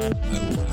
I,